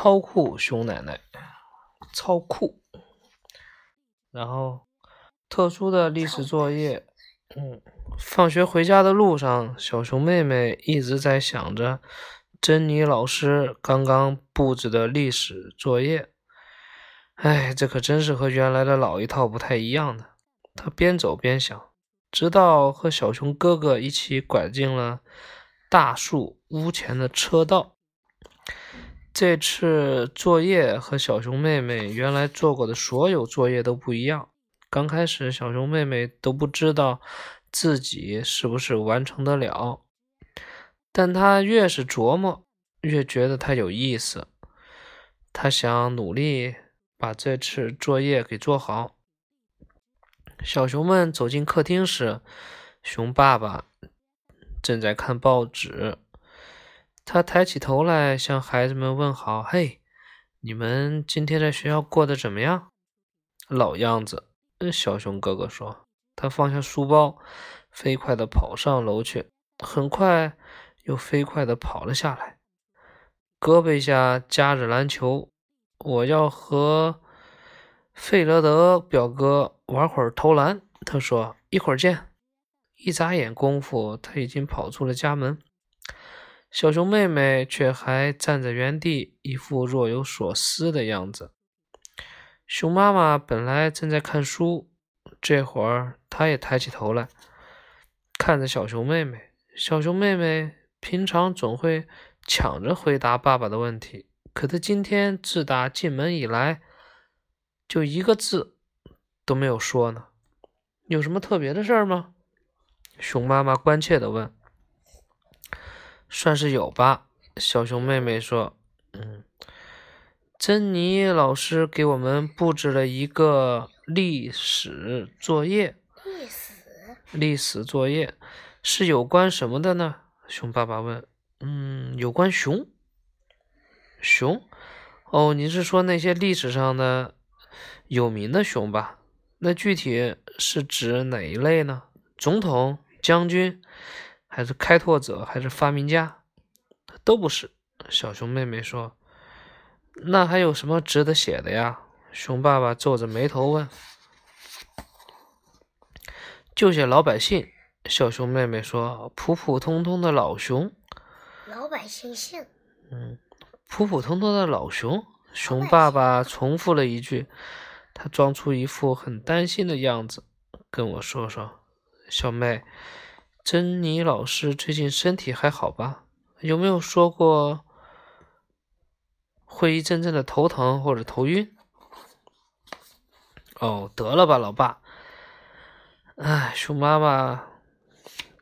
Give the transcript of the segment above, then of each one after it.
操酷熊奶奶，超酷。然后，特殊的历史作业。嗯，放学回家的路上，小熊妹妹一直在想着珍妮老师刚刚布置的历史作业。哎，这可真是和原来的老一套不太一样的。她边走边想，直到和小熊哥哥一起拐进了大树屋前的车道。这次作业和小熊妹妹原来做过的所有作业都不一样。刚开始，小熊妹妹都不知道自己是不是完成得了，但她越是琢磨，越觉得它有意思。她想努力把这次作业给做好。小熊们走进客厅时，熊爸爸正在看报纸。他抬起头来向孩子们问好：“嘿，你们今天在学校过得怎么样？”老样子。小熊哥哥说：“他放下书包，飞快地跑上楼去，很快又飞快地跑了下来，胳膊下夹着篮球。我要和费勒德表哥玩会儿投篮。”他说：“一会儿见。”一眨眼功夫，他已经跑出了家门。小熊妹妹却还站在原地，一副若有所思的样子。熊妈妈本来正在看书，这会儿她也抬起头来，看着小熊妹妹。小熊妹妹平常总会抢着回答爸爸的问题，可她今天自打进门以来，就一个字都没有说呢。有什么特别的事儿吗？熊妈妈关切地问。算是有吧，小熊妹妹说。嗯。珍妮老师给我们布置了一个历史作业。历史？历史作业是有关什么的呢？熊爸爸问。嗯，有关熊。熊？哦，你是说那些历史上的有名的熊吧？那具体是指哪一类呢？总统、将军，还是开拓者，还是发明家？都不是。小熊妹妹说。那还有什么值得写的呀？熊爸爸皱着眉头问。就写老百姓。小熊妹妹说：“普普通通的老熊。”老百姓姓。嗯，普普通通的老熊。熊爸爸重复了一句，他装出一副很担心的样子，跟我说说：“小妹，珍妮老师最近身体还好吧？有没有说过？”会一阵阵的头疼或者头晕。哦，得了吧，老爸。哎，熊妈妈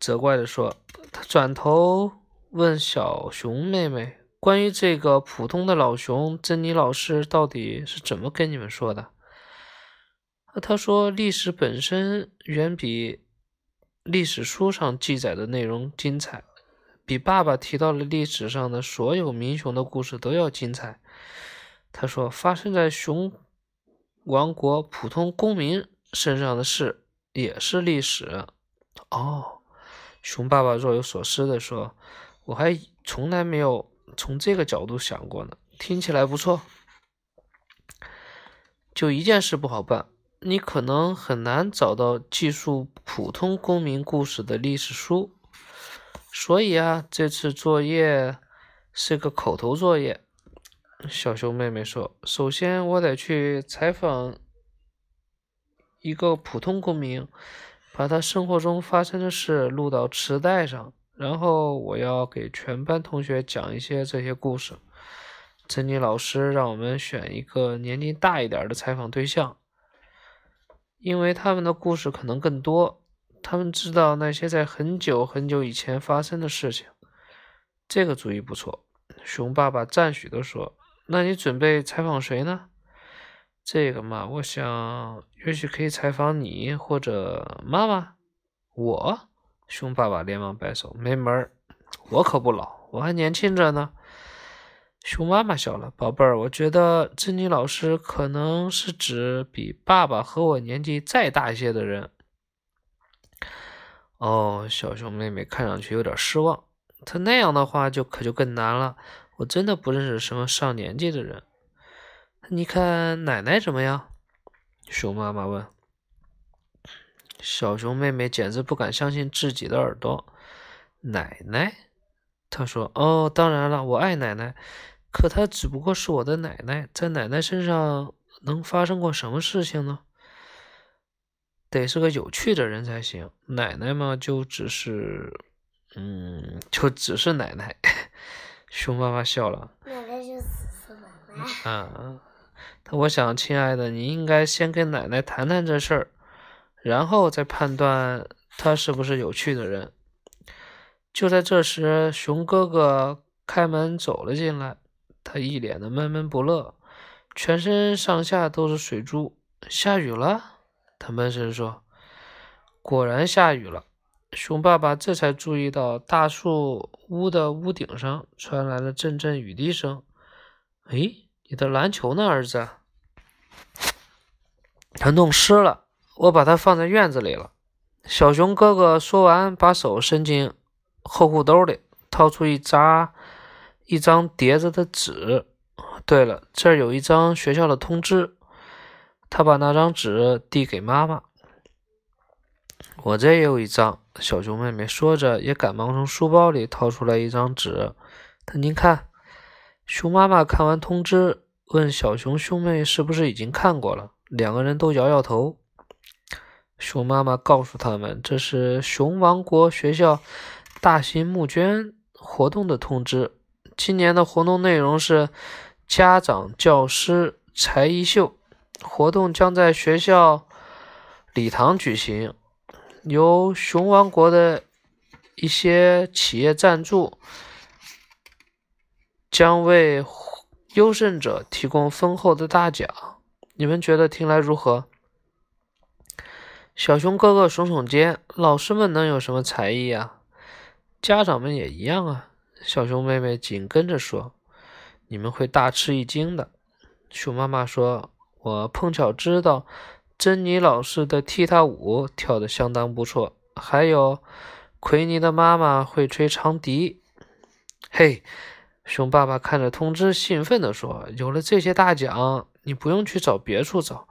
责怪的说。他转头问小熊妹妹：“关于这个普通的老熊，珍妮老师到底是怎么跟你们说的？”他说：“历史本身远比历史书上记载的内容精彩。”比爸爸提到了历史上的所有民雄的故事都要精彩。他说：“发生在熊王国普通公民身上的事也是历史。”哦，熊爸爸若有所思地说：“我还从来没有从这个角度想过呢，听起来不错。就一件事不好办，你可能很难找到记述普通公民故事的历史书。”所以啊，这次作业是个口头作业。小熊妹妹说：“首先，我得去采访一个普通公民，把他生活中发生的事录到磁带上，然后我要给全班同学讲一些这些故事。珍妮老师让我们选一个年龄大一点的采访对象，因为他们的故事可能更多。”他们知道那些在很久很久以前发生的事情，这个主意不错。熊爸爸赞许地说：“那你准备采访谁呢？”这个嘛，我想也许可以采访你或者妈妈。我？熊爸爸连忙摆手：“没门儿，我可不老，我还年轻着呢。”熊妈妈笑了：“宝贝儿，我觉得珍妮老师可能是指比爸爸和我年纪再大一些的人。”哦，小熊妹妹看上去有点失望。她那样的话就可就更难了。我真的不认识什么上年纪的人。你看奶奶怎么样？熊妈妈问。小熊妹妹简直不敢相信自己的耳朵。奶奶，她说：“哦，当然了，我爱奶奶。可她只不过是我的奶奶，在奶奶身上能发生过什么事情呢？得是个有趣的人才行。奶奶嘛，就只是……嗯，就只是奶奶。”熊妈妈笑了。奶奶就只是奶奶。啊，我想，亲爱的，你应该先跟奶奶谈谈这事儿，然后再判断她是不是有趣的人。就在这时，熊哥哥开门走了进来，他一脸的闷闷不乐，全身上下都是水珠。下雨了，他闷声说：“果然下雨了。”熊爸爸这才注意到大树屋的屋顶上传来了阵阵雨滴声。“哎，你的篮球呢，儿子？”“它弄湿了，我把它放在院子里了。”小熊哥哥说完，把手伸进后裤兜里，掏出一扎一张叠着的纸。对了，这儿有一张学校的通知。他把那张纸递给妈妈。“我这也有一张。”小熊妹妹说着，也赶忙从书包里掏出来一张纸。她，您看。熊妈妈看完通知，问小熊兄妹是不是已经看过了。两个人都摇摇头。熊妈妈告诉他们，这是熊王国学校大型募捐活动的通知。今年的活动内容是家长教师才艺秀，活动将在学校礼堂举行。由熊王国的一些企业赞助，将为优胜者提供丰厚的大奖。你们觉得听来如何？小熊哥哥耸耸肩：“老师们能有什么才艺啊？家长们也一样啊。”小熊妹妹紧跟着说：“你们会大吃一惊的。”熊妈妈说：“我碰巧知道。”珍妮老师的踢踏舞跳得相当不错，还有奎尼的妈妈会吹长笛。嘿，熊爸爸看着通知，兴奋地说：“有了这些大奖，你不用去找别处找，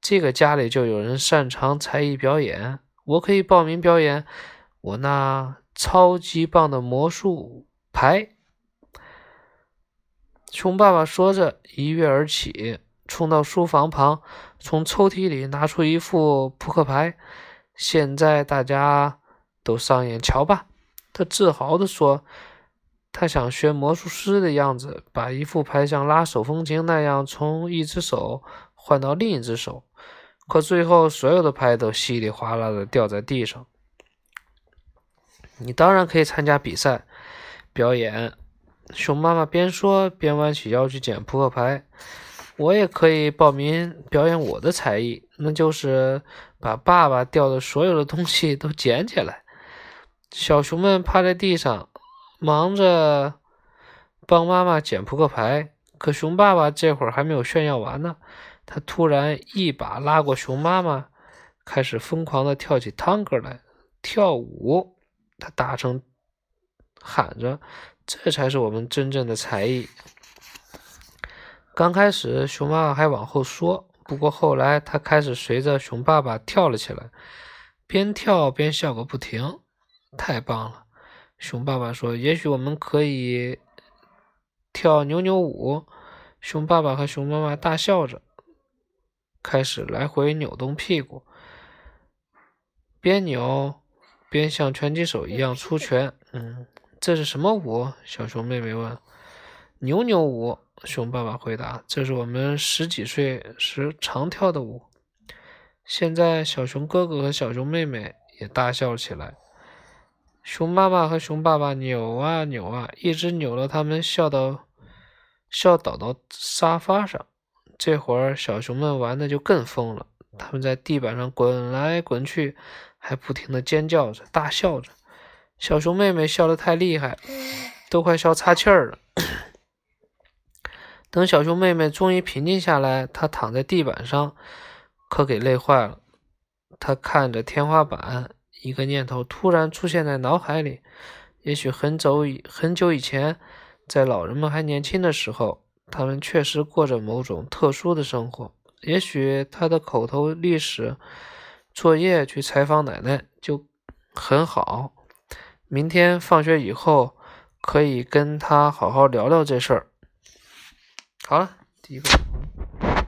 这个家里就有人擅长才艺表演，我可以报名表演我那超级棒的魔术牌。”熊爸爸说着，一跃而起。冲到书房旁，从抽屉里拿出一副扑克牌。现在大家都上眼瞧吧！他自豪地说：“他想学魔术师的样子，把一副牌像拉手风琴那样从一只手换到另一只手。可最后，所有的牌都稀里哗啦的掉在地上。你当然可以参加比赛表演。”熊妈妈边说边弯起腰去捡扑克牌。我也可以报名表演我的才艺，那就是把爸爸掉的所有的东西都捡起来。小熊们趴在地上，忙着帮妈妈捡扑克牌。可熊爸爸这会儿还没有炫耀完呢，他突然一把拉过熊妈妈，开始疯狂的跳起探戈来，跳舞。他大声喊着：“这才是我们真正的才艺！”刚开始，熊妈妈还往后缩，不过后来她开始随着熊爸爸跳了起来，边跳边笑个不停。太棒了！熊爸爸说：“也许我们可以跳扭扭舞。”熊爸爸和熊妈妈大笑着，开始来回扭动屁股，边扭边像拳击手一样出拳。嗯，这是什么舞？小熊妹妹问。扭扭舞。熊爸爸回答：“这是我们十几岁时常跳的舞。”现在，小熊哥哥和小熊妹妹也大笑起来。熊妈妈和熊爸爸扭啊扭啊，一直扭到他们笑到笑倒到沙发上。这会儿，小熊们玩的就更疯了，他们在地板上滚来滚去，还不停的尖叫着、大笑着。小熊妹妹笑得太厉害，都快笑岔气儿了。等小熊妹妹终于平静下来，她躺在地板上，可给累坏了。她看着天花板，一个念头突然出现在脑海里：也许很久以很久以前，在老人们还年轻的时候，他们确实过着某种特殊的生活。也许他的口头历史作业去采访奶奶就很好。明天放学以后可以跟他好好聊聊这事儿。好了，第一个。